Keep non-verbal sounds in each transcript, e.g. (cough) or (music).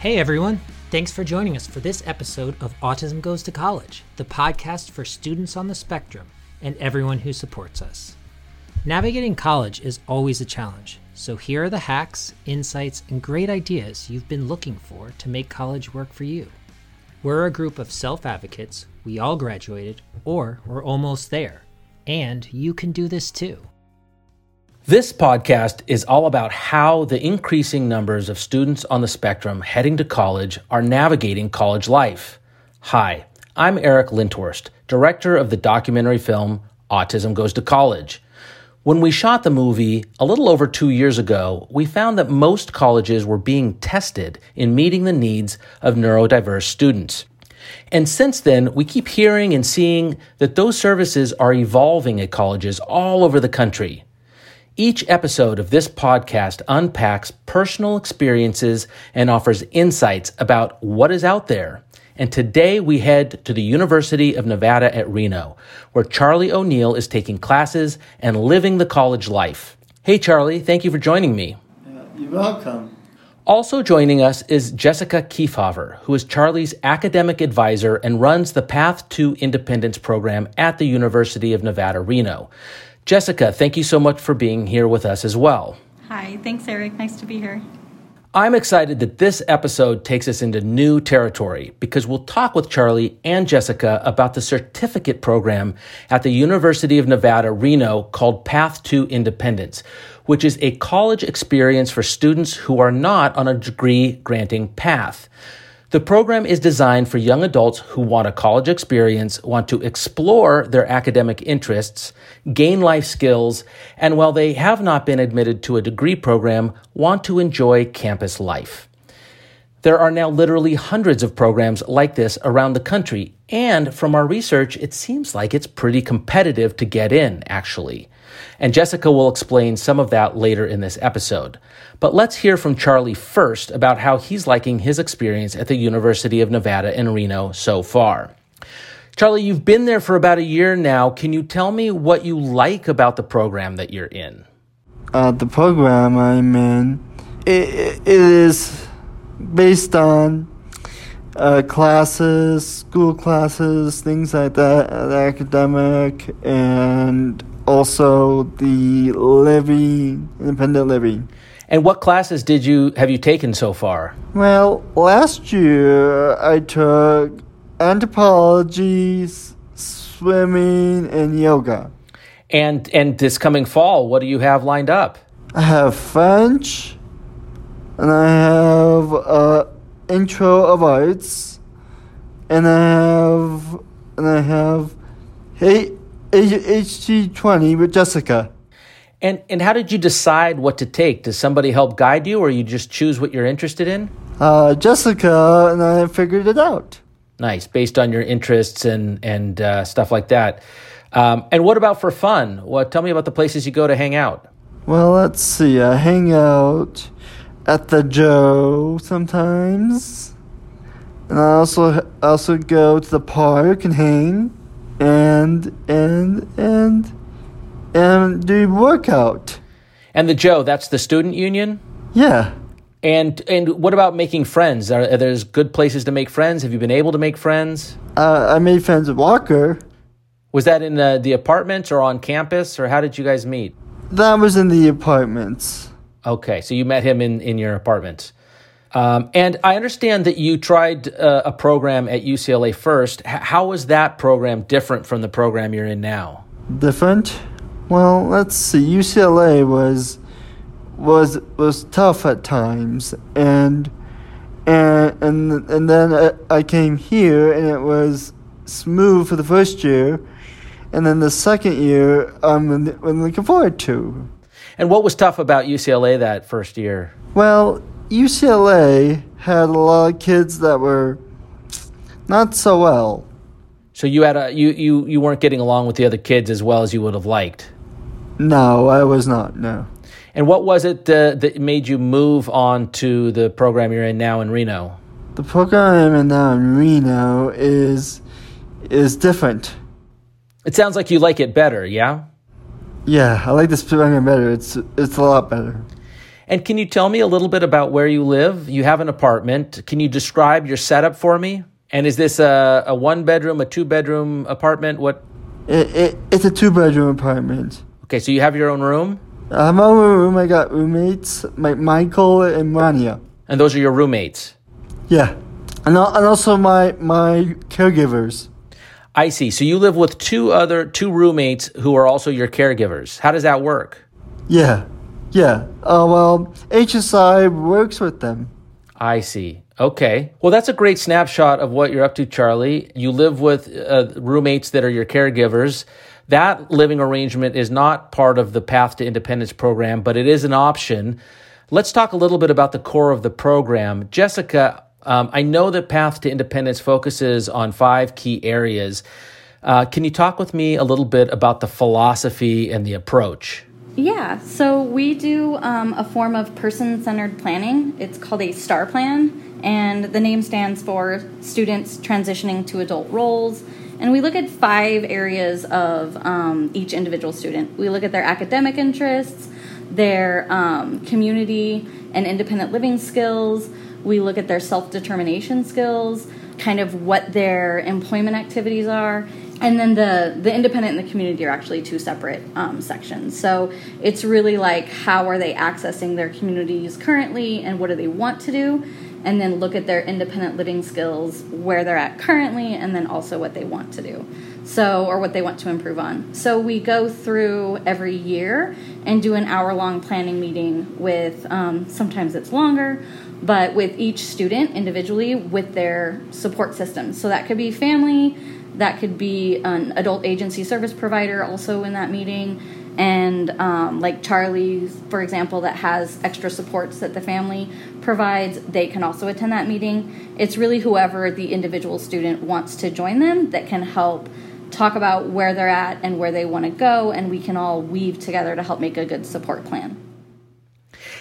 Hey everyone, thanks for joining us for this episode of Autism Goes to College, the podcast for students on the spectrum and everyone who supports us. Navigating college is always a challenge, so here are the hacks, insights, and great ideas you've been looking for to make college work for you. We're a group of self advocates, we all graduated, or we're almost there, and you can do this too. This podcast is all about how the increasing numbers of students on the spectrum heading to college are navigating college life. Hi, I'm Eric Lindhorst, director of the documentary film Autism Goes to College. When we shot the movie a little over two years ago, we found that most colleges were being tested in meeting the needs of neurodiverse students. And since then, we keep hearing and seeing that those services are evolving at colleges all over the country. Each episode of this podcast unpacks personal experiences and offers insights about what is out there. And today we head to the University of Nevada at Reno, where Charlie O'Neill is taking classes and living the college life. Hey, Charlie, thank you for joining me. You're welcome. Also joining us is Jessica Kiefhaver, who is Charlie's academic advisor and runs the Path to Independence program at the University of Nevada, Reno. Jessica, thank you so much for being here with us as well. Hi, thanks, Eric. Nice to be here. I'm excited that this episode takes us into new territory because we'll talk with Charlie and Jessica about the certificate program at the University of Nevada, Reno called Path to Independence, which is a college experience for students who are not on a degree granting path. The program is designed for young adults who want a college experience, want to explore their academic interests, gain life skills, and while they have not been admitted to a degree program, want to enjoy campus life. There are now literally hundreds of programs like this around the country, and from our research, it seems like it's pretty competitive to get in, actually. And Jessica will explain some of that later in this episode. But let's hear from Charlie first about how he's liking his experience at the University of Nevada in Reno so far. Charlie, you've been there for about a year now. Can you tell me what you like about the program that you're in? Uh, the program I'm in, it, it is based on uh, classes, school classes, things like that, uh, academic, and also the living, independent living. And what classes did you have you taken so far? Well, last year I took anthropology, swimming, and yoga. And and this coming fall, what do you have lined up? I have French, and I have uh, intro of arts, and I have and I have H- HT twenty with Jessica. And and how did you decide what to take? Does somebody help guide you, or you just choose what you're interested in? Uh, Jessica and I figured it out. Nice, based on your interests and and uh, stuff like that. Um, and what about for fun? What? Tell me about the places you go to hang out. Well, let's see. I hang out at the Joe sometimes, and I also also go to the park and hang, and and and and do workout. And the Joe, that's the student union. Yeah. And and what about making friends? Are, are there good places to make friends? Have you been able to make friends? Uh, I made friends with Walker. Was that in the, the apartments or on campus, or how did you guys meet? That was in the apartments. Okay, so you met him in, in your apartment. Um, and I understand that you tried uh, a program at UCLA first. H- how was that program different from the program you're in now? Different? Well, let's see. UCLA was was was tough at times, and and and and then I came here, and it was smooth for the first year, and then the second year I'm, I'm looking forward to. And what was tough about UCLA that first year? Well, UCLA had a lot of kids that were not so well. So you had a you you you weren't getting along with the other kids as well as you would have liked. No, I was not. No. And what was it uh, that made you move on to the program you're in now in Reno? The program I'm in now in Reno is is different. It sounds like you like it better, yeah? Yeah, I like this program better. It's it's a lot better. And can you tell me a little bit about where you live? You have an apartment. Can you describe your setup for me? And is this a, a one bedroom, a two bedroom apartment? What? It, it, it's a two bedroom apartment. Okay, so you have your own room? I have my own room. I got roommates, my Michael and Rania. And those are your roommates? Yeah. And, and also my, my caregivers. I see. So you live with two other two roommates who are also your caregivers. How does that work? Yeah. Yeah. Uh, well, HSI works with them. I see. Okay. Well, that's a great snapshot of what you're up to, Charlie. You live with uh, roommates that are your caregivers. That living arrangement is not part of the Path to Independence program, but it is an option. Let's talk a little bit about the core of the program. Jessica, um, I know that Path to Independence focuses on five key areas. Uh, can you talk with me a little bit about the philosophy and the approach? Yeah, so we do um, a form of person centered planning. It's called a STAR plan, and the name stands for Students Transitioning to Adult Roles. And we look at five areas of um, each individual student. We look at their academic interests, their um, community and independent living skills. We look at their self determination skills, kind of what their employment activities are. And then the, the independent and the community are actually two separate um, sections. So it's really like how are they accessing their communities currently and what do they want to do? And then look at their independent living skills, where they're at currently, and then also what they want to do. So, or what they want to improve on. So, we go through every year and do an hour long planning meeting with um, sometimes it's longer, but with each student individually with their support system. So, that could be family, that could be an adult agency service provider also in that meeting and um, like charlie for example that has extra supports that the family provides they can also attend that meeting it's really whoever the individual student wants to join them that can help talk about where they're at and where they want to go and we can all weave together to help make a good support plan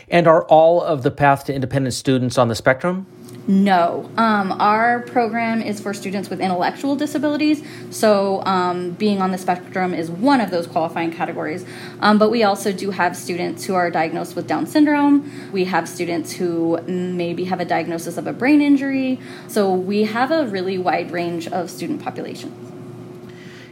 And are all of the Path to Independence students on the spectrum? No. Um, our program is for students with intellectual disabilities. So, um, being on the spectrum is one of those qualifying categories. Um, but we also do have students who are diagnosed with Down syndrome. We have students who maybe have a diagnosis of a brain injury. So, we have a really wide range of student populations.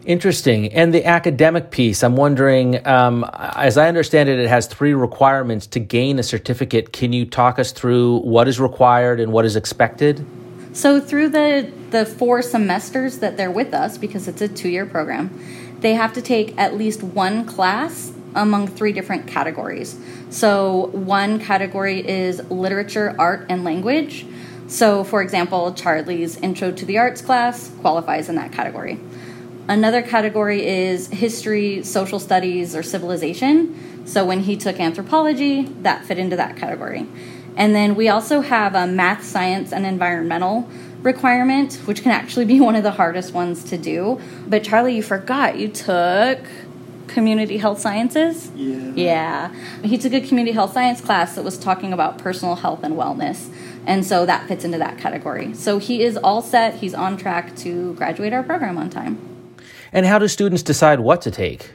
Interesting. And the academic piece, I'm wondering, um, as I understand it, it has three requirements to gain a certificate. Can you talk us through what is required and what is expected? So, through the, the four semesters that they're with us, because it's a two year program, they have to take at least one class among three different categories. So, one category is literature, art, and language. So, for example, Charlie's Intro to the Arts class qualifies in that category. Another category is history, social studies, or civilization. So when he took anthropology, that fit into that category. And then we also have a math, science, and environmental requirement, which can actually be (laughs) one of the hardest ones to do. But Charlie, you forgot you took community health sciences. Yeah. Yeah. He took a community health science class that was talking about personal health and wellness. And so that fits into that category. So he is all set. He's on track to graduate our program on time. And how do students decide what to take?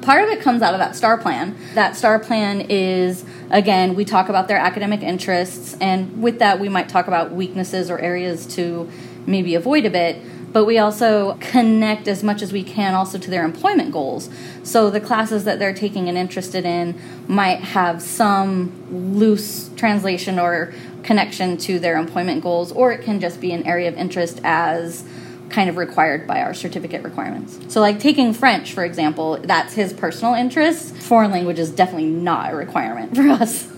Part of it comes out of that STAR plan. That STAR plan is, again, we talk about their academic interests, and with that, we might talk about weaknesses or areas to maybe avoid a bit. But we also connect as much as we can also to their employment goals. So the classes that they're taking and interested in might have some loose translation or connection to their employment goals, or it can just be an area of interest as kind of required by our certificate requirements. So, like taking French, for example, that's his personal interest. Foreign language is definitely not a requirement for us.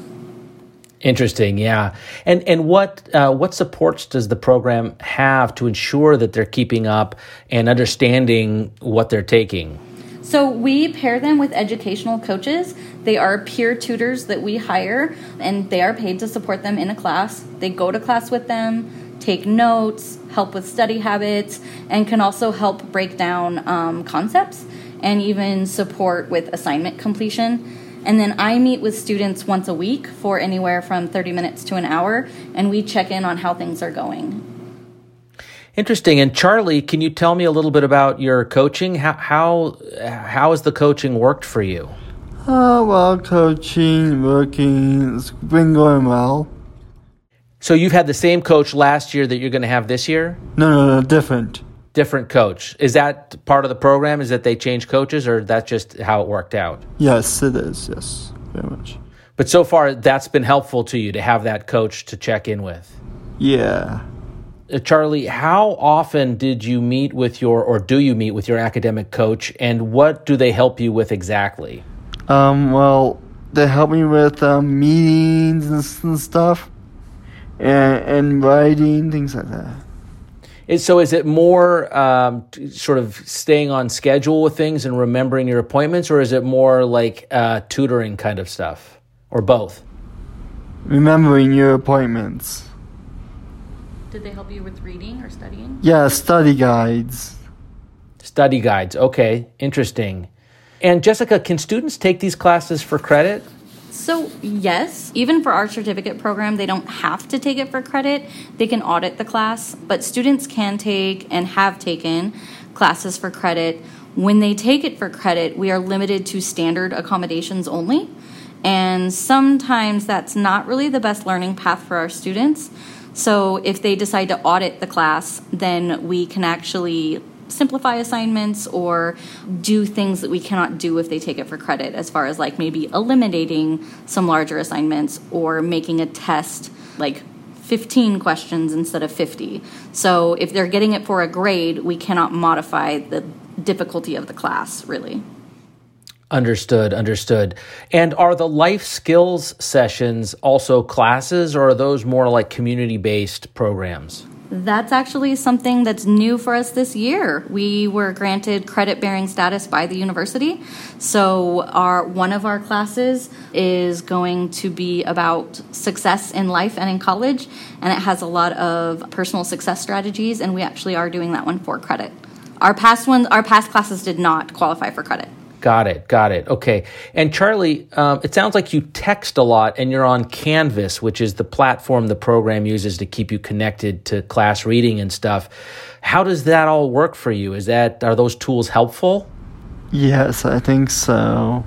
Interesting, yeah. And and what uh, what supports does the program have to ensure that they're keeping up and understanding what they're taking? So we pair them with educational coaches. They are peer tutors that we hire, and they are paid to support them in a class. They go to class with them, take notes, help with study habits, and can also help break down um, concepts and even support with assignment completion. And then I meet with students once a week for anywhere from 30 minutes to an hour, and we check in on how things are going. Interesting. And Charlie, can you tell me a little bit about your coaching? How how how has the coaching worked for you? Uh, well, coaching, working, it's been going well. So you've had the same coach last year that you're going to have this year? No, no, no, different. Different coach. Is that part of the program? Is that they change coaches or that's just how it worked out? Yes, it is. Yes, very much. But so far, that's been helpful to you to have that coach to check in with. Yeah. Uh, Charlie, how often did you meet with your, or do you meet with your academic coach, and what do they help you with exactly? Um, well, they help me with um, meetings and, and stuff, and and writing things like that. Is, so is it more um, t- sort of staying on schedule with things and remembering your appointments, or is it more like uh, tutoring kind of stuff, or both? Remembering your appointments. Did they help you with reading or studying? Yeah, study guides. Study guides. Okay, interesting. And Jessica, can students take these classes for credit? So, yes, even for our certificate program, they don't have to take it for credit. They can audit the class, but students can take and have taken classes for credit. When they take it for credit, we are limited to standard accommodations only. And sometimes that's not really the best learning path for our students. So, if they decide to audit the class, then we can actually simplify assignments or do things that we cannot do if they take it for credit, as far as like maybe eliminating some larger assignments or making a test like 15 questions instead of 50. So if they're getting it for a grade, we cannot modify the difficulty of the class, really. Understood, understood. And are the life skills sessions also classes, or are those more like community based programs? That's actually something that's new for us this year. We were granted credit bearing status by the university. So our one of our classes is going to be about success in life and in college and it has a lot of personal success strategies and we actually are doing that one for credit. Our past ones our past classes did not qualify for credit. Got it, got it. Okay. And Charlie, um, it sounds like you text a lot and you're on Canvas, which is the platform the program uses to keep you connected to class reading and stuff. How does that all work for you? Is that are those tools helpful? Yes, I think so.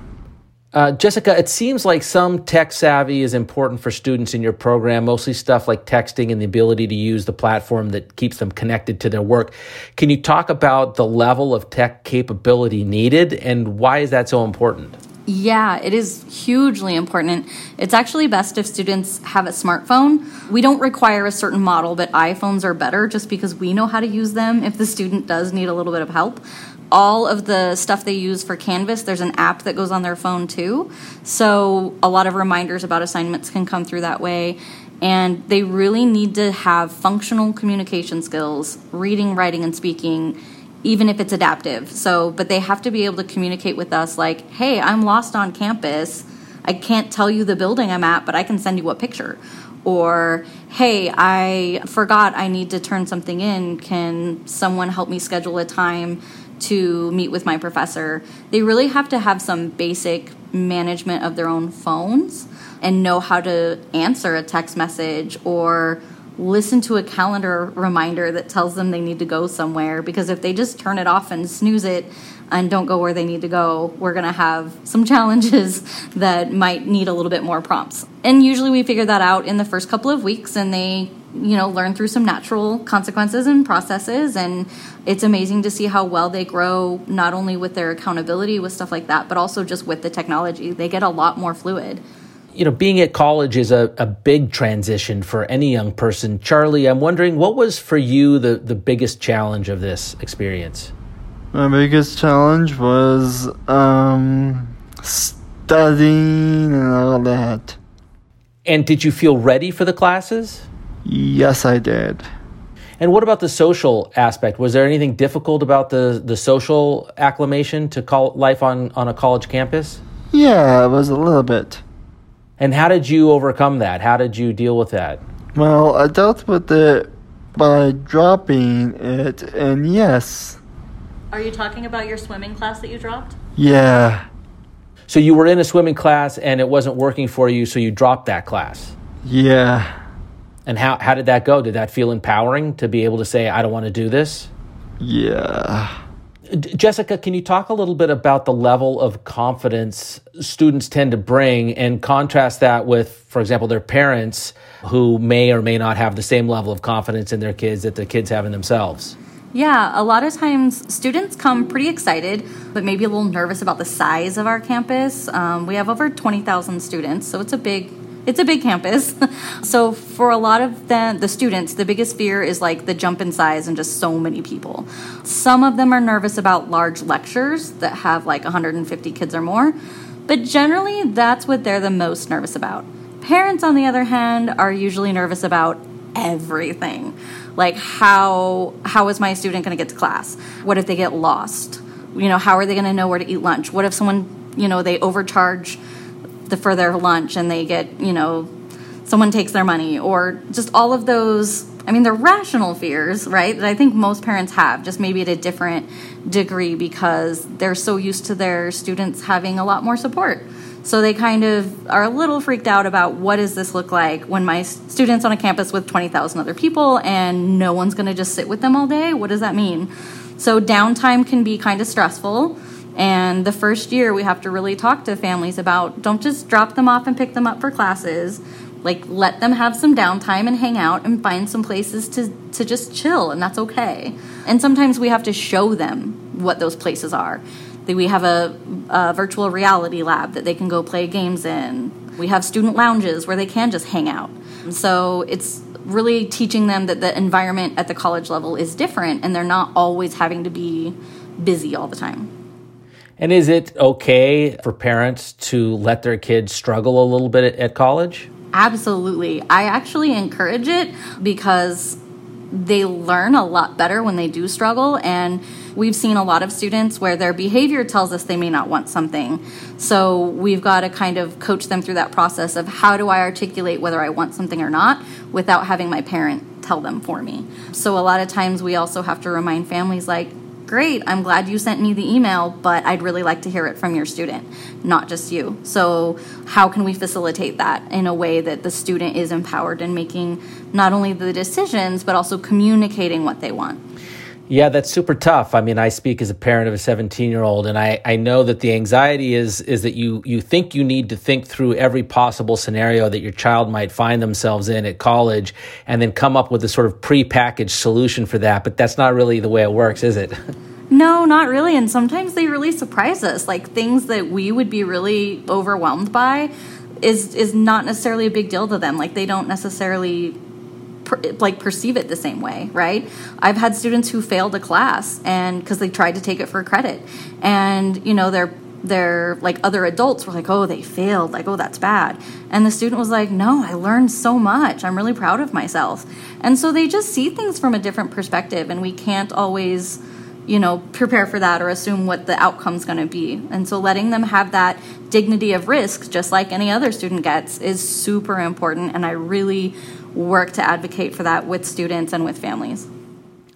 Uh, Jessica, it seems like some tech savvy is important for students in your program, mostly stuff like texting and the ability to use the platform that keeps them connected to their work. Can you talk about the level of tech capability needed and why is that so important? Yeah, it is hugely important. It's actually best if students have a smartphone. We don't require a certain model, but iPhones are better just because we know how to use them if the student does need a little bit of help. All of the stuff they use for Canvas, there's an app that goes on their phone too. So a lot of reminders about assignments can come through that way. And they really need to have functional communication skills, reading, writing, and speaking even if it's adaptive. So, but they have to be able to communicate with us like, hey, I'm lost on campus. I can't tell you the building I'm at, but I can send you a picture. Or, hey, I forgot I need to turn something in. Can someone help me schedule a time to meet with my professor? They really have to have some basic management of their own phones and know how to answer a text message or listen to a calendar reminder that tells them they need to go somewhere because if they just turn it off and snooze it and don't go where they need to go, we're going to have some (laughs) challenges that might need a little bit more prompts. And usually we figure that out in the first couple of weeks and they you know learn through some natural consequences and processes and it's amazing to see how well they grow not only with their accountability with stuff like that but also just with the technology they get a lot more fluid you know, being at college is a, a big transition for any young person. Charlie, I'm wondering what was for you the, the biggest challenge of this experience? My biggest challenge was um, studying and all that. And did you feel ready for the classes? Yes, I did. And what about the social aspect? Was there anything difficult about the, the social acclimation to call life on, on a college campus? Yeah, it was a little bit. And how did you overcome that? How did you deal with that? Well, I dealt with it by dropping it, and yes, are you talking about your swimming class that you dropped yeah, So you were in a swimming class and it wasn't working for you, so you dropped that class. yeah, And how, how did that go? Did that feel empowering to be able to say, I don't want to do this? yeah. Jessica, can you talk a little bit about the level of confidence students tend to bring and contrast that with, for example, their parents who may or may not have the same level of confidence in their kids that the kids have in themselves? Yeah, a lot of times students come pretty excited, but maybe a little nervous about the size of our campus. Um, we have over 20,000 students, so it's a big it's a big campus. (laughs) so for a lot of the, the students, the biggest fear is like the jump in size and just so many people. Some of them are nervous about large lectures that have like 150 kids or more, but generally that's what they're the most nervous about. Parents, on the other hand, are usually nervous about everything. Like how how is my student going to get to class? What if they get lost? You know, how are they going to know where to eat lunch? What if someone, you know, they overcharge the, for their lunch and they get, you know, someone takes their money or just all of those I mean, they're rational fears, right? That I think most parents have, just maybe at a different degree because they're so used to their students having a lot more support. So they kind of are a little freaked out about what does this look like when my students on a campus with 20,000 other people and no one's going to just sit with them all day? What does that mean? So downtime can be kind of stressful. And the first year, we have to really talk to families about don't just drop them off and pick them up for classes. Like, let them have some downtime and hang out and find some places to, to just chill, and that's okay. And sometimes we have to show them what those places are. We have a, a virtual reality lab that they can go play games in. We have student lounges where they can just hang out. So it's really teaching them that the environment at the college level is different and they're not always having to be busy all the time. And is it okay for parents to let their kids struggle a little bit at, college? Absolutely. I actually encourage it because they learn a lot better when they do struggle and we've seen a lot of students where their behavior tells us they may not want something so we've got to kind of coach them through that process of how do i articulate whether i want something or not without having my parent tell them for me so a lot of times we also have to remind families like great, I'm glad you sent me the email, but I'd really like to hear it from your student, not just you. So, how can we facilitate that in a way that the student is empowered in making not only the decisions, but also communicating what they want? Yeah, that's super tough. I mean, I speak as a parent of a 17 year old, and I, I know that the anxiety is is that you you think you need to think through every possible scenario that your child might find themselves in at college, and then come up with a sort of prepackaged solution for that. But that's not really the way it works, is it? (laughs) No, not really. And sometimes they really surprise us. Like things that we would be really overwhelmed by is is not necessarily a big deal to them. Like they don't necessarily per, like perceive it the same way, right? I've had students who failed a class and because they tried to take it for credit, and you know they're they're like other adults were like, oh, they failed, like, oh, that's bad. And the student was like, no, I learned so much. I'm really proud of myself. And so they just see things from a different perspective, and we can't always, you know, prepare for that or assume what the outcome's going to be. And so letting them have that dignity of risk, just like any other student gets, is super important. And I really work to advocate for that with students and with families.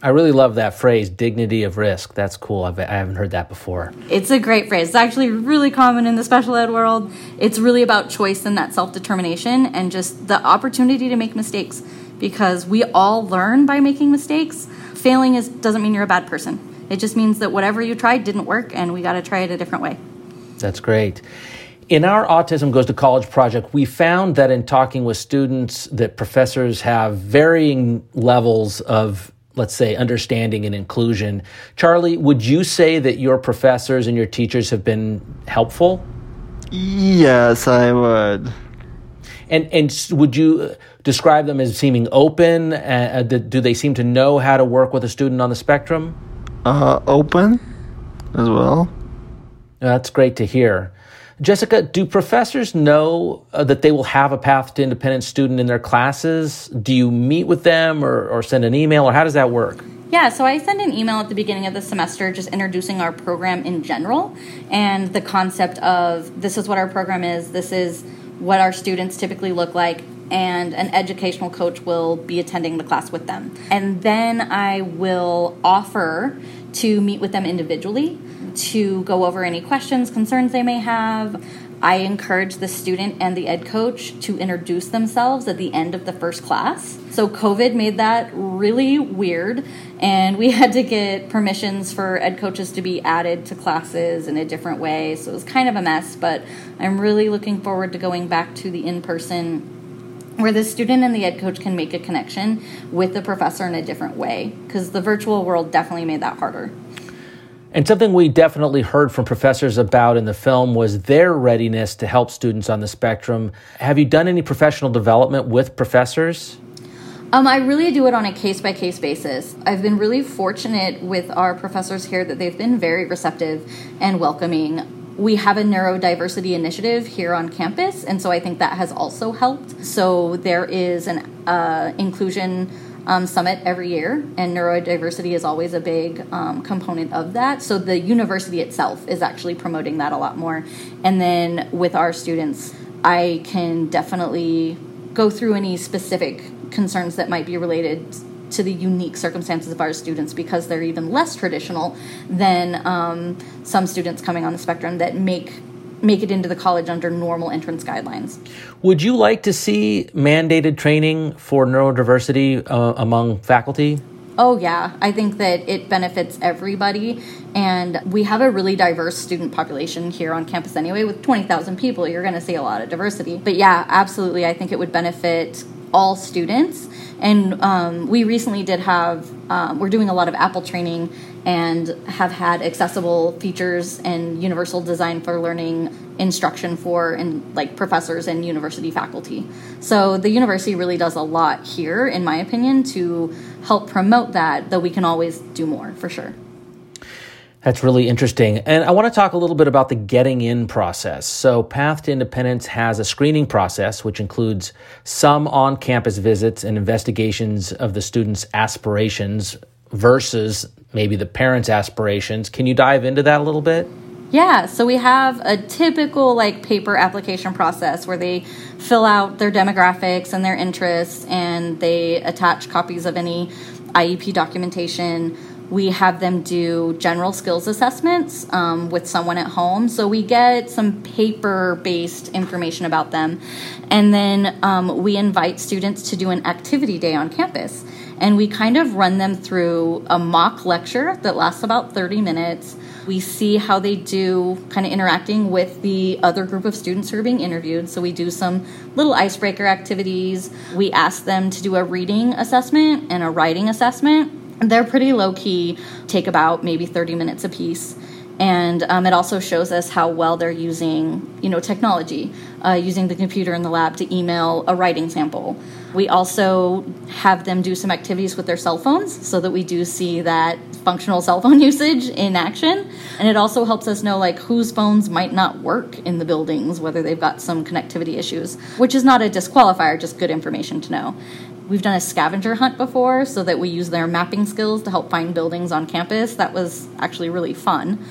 I really love that phrase, dignity of risk. That's cool. I've, I haven't heard that before. It's a great phrase. It's actually really common in the special ed world. It's really about choice and that self determination and just the opportunity to make mistakes because we all learn by making mistakes. Failing is, doesn't mean you're a bad person, it just means that whatever you tried didn't work and we got to try it a different way. That's great. In our Autism Goes to College project, we found that in talking with students that professors have varying levels of let's say understanding and inclusion. Charlie, would you say that your professors and your teachers have been helpful? Yes, I would. And and would you describe them as seeming open? Uh, do they seem to know how to work with a student on the spectrum? Uh, open as well. That's great to hear. Jessica, do professors know uh, that they will have a path to independent student in their classes? Do you meet with them or, or send an email, or how does that work? Yeah, so I send an email at the beginning of the semester just introducing our program in general and the concept of this is what our program is, this is what our students typically look like, and an educational coach will be attending the class with them. And then I will offer to meet with them individually to go over any questions, concerns they may have. I encourage the student and the ed coach to introduce themselves at the end of the first class. So, COVID made that really weird, and we (laughs) had to get permissions for ed coaches to be added to classes in a different way. So, it was kind of a mess, but I'm really looking forward to going back to the in person where the student and the ed coach can make a connection with the professor in a different way because the virtual world definitely made that harder. And something we definitely heard from professors about in the film was their readiness to help students on the spectrum. Have you done any professional development with professors? Um, I really do it on a case by case basis. I've been really fortunate with our professors here that they've been very receptive and welcoming we have a neurodiversity initiative here on campus, and so I think that has also helped. So there is an uh, inclusion um, summit every year, and neurodiversity is always a big um, component of that. So the university itself is actually promoting that a lot more. And then with our students, I can definitely go through any specific concerns that might be related to the unique circumstances of our students because they're even less traditional than um, some students coming on the spectrum that make make it into the college under normal entrance guidelines. Would you like to see mandated training for neurodiversity uh, among faculty? Oh, yeah. I think that it benefits everybody. And we have a really diverse student population here on campus anyway. With 20,000 people, you're going to see a lot of diversity. But yeah, absolutely. I think it would benefit all students. And um, we recently did have, um, we're doing a lot of Apple training and have had accessible features and universal design for learning instruction for and like professors and university faculty. So the university really does a lot here, in my opinion, to help promote that, though we can always do more for sure. That's really interesting. And I want to talk a little bit about the getting in process. So, Path to Independence has a screening process, which includes some on campus visits and investigations of the students' aspirations versus maybe the parents' aspirations. Can you dive into that a little bit? Yeah, so we have a typical like paper application process where they fill out their demographics and their interests and they attach copies of any IEP documentation we have them do general skills assessments um, with someone at home. So we get some paper based information about them. And then um, we invite students to do an activity day on campus. And we kind of run them through a mock lecture that lasts about 30 minutes. We see how they do kind of interacting with the other group of students who are being interviewed. So we do some little icebreaker activities. We ask them to do a reading assessment and a writing assessment they're pretty low key, take about maybe 30 minutes a piece. And um, it also shows us how well they're using, you know, technology, uh, using the computer in the lab to email a writing sample. We also have them do some activities with their cell phones so that we do see that functional cell phone (laughs) usage in action. And it also helps us know like whose phones might not work in the buildings, whether they've got some connectivity issues, which is not a disqualifier, just good information to know. We've done a scavenger hunt before so that we use their mapping skills to help find buildings on campus. That was actually really fun.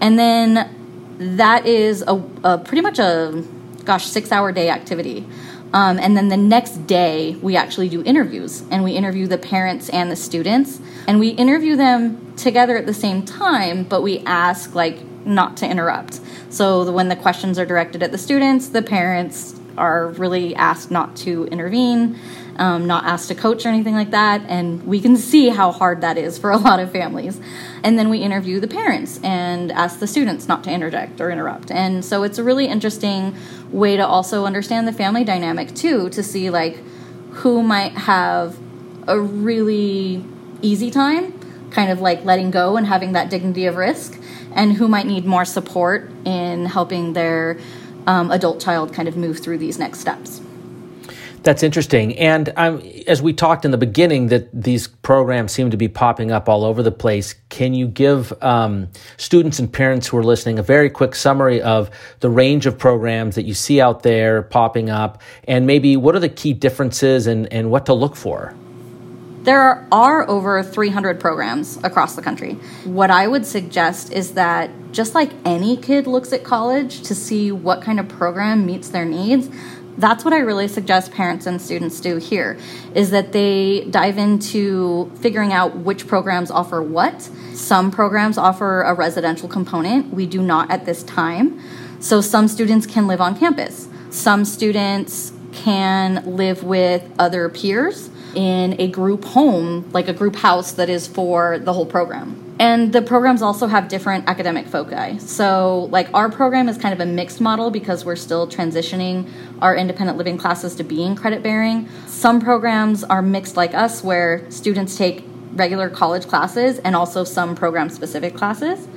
And then that is a, a pretty much a gosh six hour day activity. Um, and then the next day, we actually do interviews and we interview the parents and the students. And we interview them together at the same time, but we ask, like, not to interrupt. So when the questions are directed at the students, the parents are really asked not to intervene um, not asked to coach or anything like that. And we can see how hard that is for a lot of families. And then we interview the parents and ask the students not to interject or interrupt. And so it's a really interesting way to also understand the family dynamic too, to see like who might have a really easy time kind of like letting go and having that dignity of risk, and who might need more support in helping their um, adult child kind of move through these next steps. That's interesting. And um, as we talked in the beginning, that these programs seem to be popping up all over the place. Can you give um, students and parents who are listening a very quick summary of the range of programs that you see out there popping up, and maybe what are the key differences and, and what to look for? There are over 300 programs across the country. What I would suggest is that just like any kid looks at college to see what kind of program meets their needs, that's what I really suggest parents and students do here is that they dive into figuring out which programs offer what. Some programs offer a residential component. We do not at this time. So some students can live on campus. Some students can live with other peers in a group home, like a group house that is for the whole program. And the programs also have different academic foci. So, like, our program is kind of a mixed model because we're still transitioning our independent living classes to being credit bearing. Some programs are mixed like us, where students take regular college classes and also some program specific classes.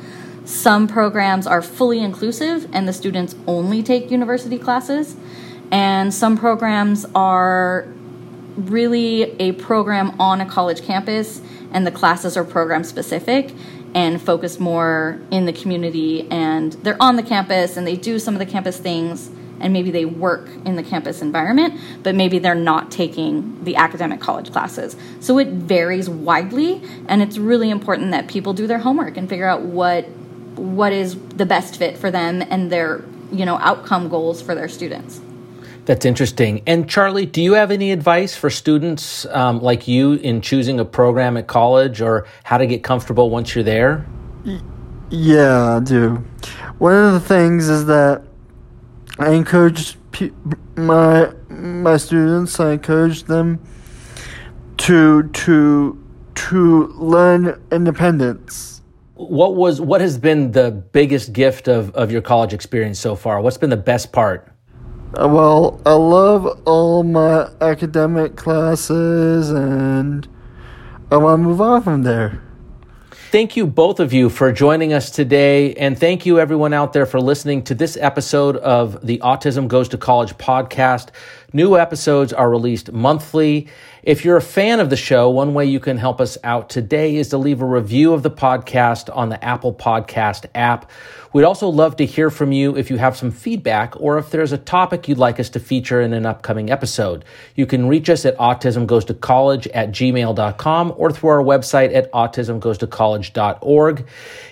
Some programs are fully inclusive and the students only take university classes. And some programs are really a program on a college campus and the classes are program specific and focus more in the community and they're on the campus and they do some of the campus things and maybe they work in the campus environment but maybe they're not taking the academic college classes. So it varies widely and it's really important that people do their homework and figure out what what is the best fit for them and their you know outcome goals for their students that's interesting. And Charlie, do you have any advice for students um, like you in choosing a program at college or how to get comfortable once you're there? Yeah, I do. One of the things is that I encourage pe- my my students. I encourage them to to to learn independence. What was what has been the biggest gift of, of your college experience so far? What's been the best part? Uh, well, I love all my academic classes and I want to move on from there. Thank you, both of you, for joining us today. And thank you, everyone out there, for listening to this episode of the Autism Goes to College podcast. New episodes are released monthly. If you're a fan of the show, one way you can help us out today is to leave a review of the podcast on the Apple Podcast app. We'd also love to hear from you if you have some feedback or if there's a topic you'd like us to feature in an upcoming episode. You can reach us at autismgoestocollege at gmail.com or through our website at autismgoestocollege.org.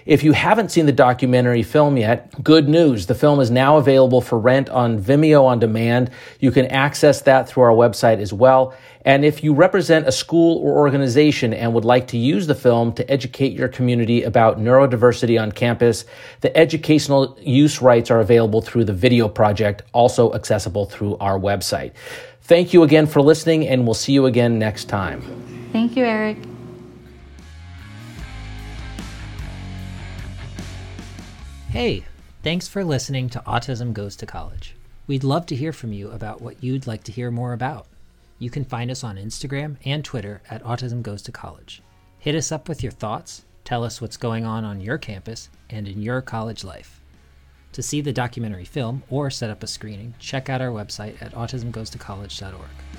If you haven't seen the documentary film yet, good news. The film is now available for rent on Vimeo on demand. You can access that through our website as well. And if you represent a school or organization and would like to use the film to educate your community about neurodiversity on campus, the educational use rights are available through the video project, also accessible through our website. Thank you again for listening, and we'll see you again next time. Thank you, Eric. Hey, thanks for listening to Autism Goes to College. We'd love to hear from you about what you'd like to hear more about. You can find us on Instagram and Twitter at Autism Goes to College. Hit us up with your thoughts, tell us what's going on on your campus and in your college life. To see the documentary film or set up a screening, check out our website at autismgoestocollege.org.